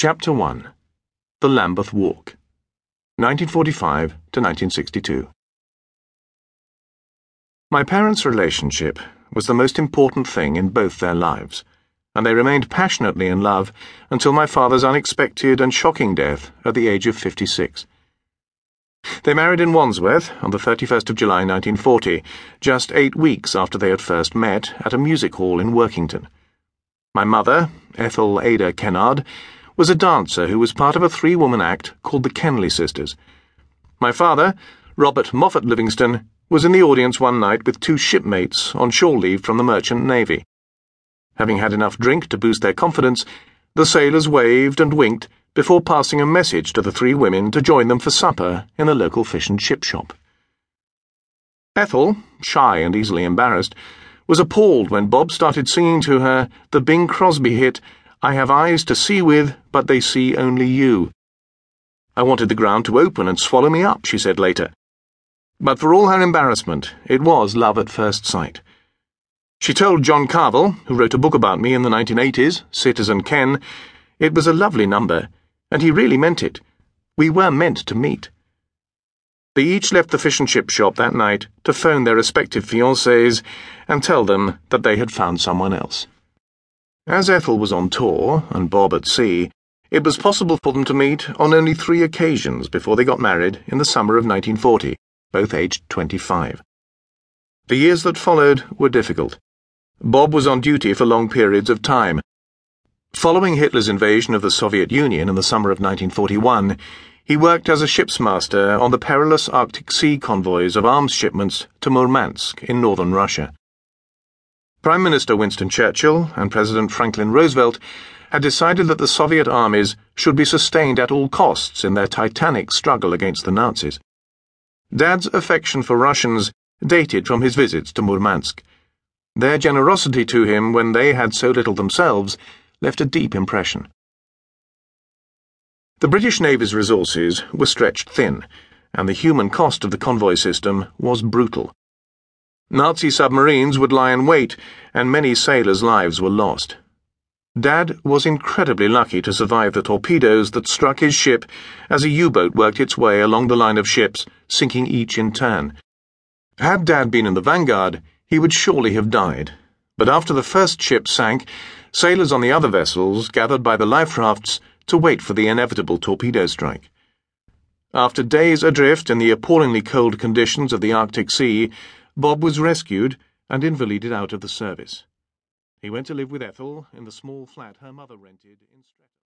Chapter 1 The Lambeth Walk, 1945 to 1962. My parents' relationship was the most important thing in both their lives, and they remained passionately in love until my father's unexpected and shocking death at the age of 56. They married in Wandsworth on the 31st of July 1940, just eight weeks after they had first met at a music hall in Workington. My mother, Ethel Ada Kennard, was a dancer who was part of a three woman act called the Kenley Sisters. My father, Robert Moffat Livingstone, was in the audience one night with two shipmates on shore leave from the Merchant Navy. Having had enough drink to boost their confidence, the sailors waved and winked before passing a message to the three women to join them for supper in the local fish and chip shop. Ethel, shy and easily embarrassed, was appalled when Bob started singing to her the Bing Crosby hit, I have eyes to see with, but they see only you. I wanted the ground to open and swallow me up, she said later. But for all her embarrassment, it was love at first sight. She told John Carvel, who wrote a book about me in the 1980s, Citizen Ken, it was a lovely number, and he really meant it. We were meant to meet. They each left the fish and chip shop that night to phone their respective fiancés and tell them that they had found someone else. As Ethel was on tour and Bob at sea, it was possible for them to meet on only three occasions before they got married in the summer of 1940, both aged 25. The years that followed were difficult. Bob was on duty for long periods of time. Following Hitler's invasion of the Soviet Union in the summer of 1941, he worked as a ship's master on the perilous Arctic Sea convoys of arms shipments to Murmansk in northern Russia. Prime Minister Winston Churchill and President Franklin Roosevelt had decided that the Soviet armies should be sustained at all costs in their titanic struggle against the Nazis. Dad's affection for Russians dated from his visits to Murmansk. Their generosity to him when they had so little themselves left a deep impression. The British Navy's resources were stretched thin, and the human cost of the convoy system was brutal. Nazi submarines would lie in wait, and many sailors' lives were lost. Dad was incredibly lucky to survive the torpedoes that struck his ship as a U boat worked its way along the line of ships, sinking each in turn. Had Dad been in the vanguard, he would surely have died. But after the first ship sank, sailors on the other vessels gathered by the life rafts to wait for the inevitable torpedo strike. After days adrift in the appallingly cold conditions of the Arctic Sea, Bob was rescued and invalided out of the service. He went to live with Ethel in the small flat her mother rented in Streatham.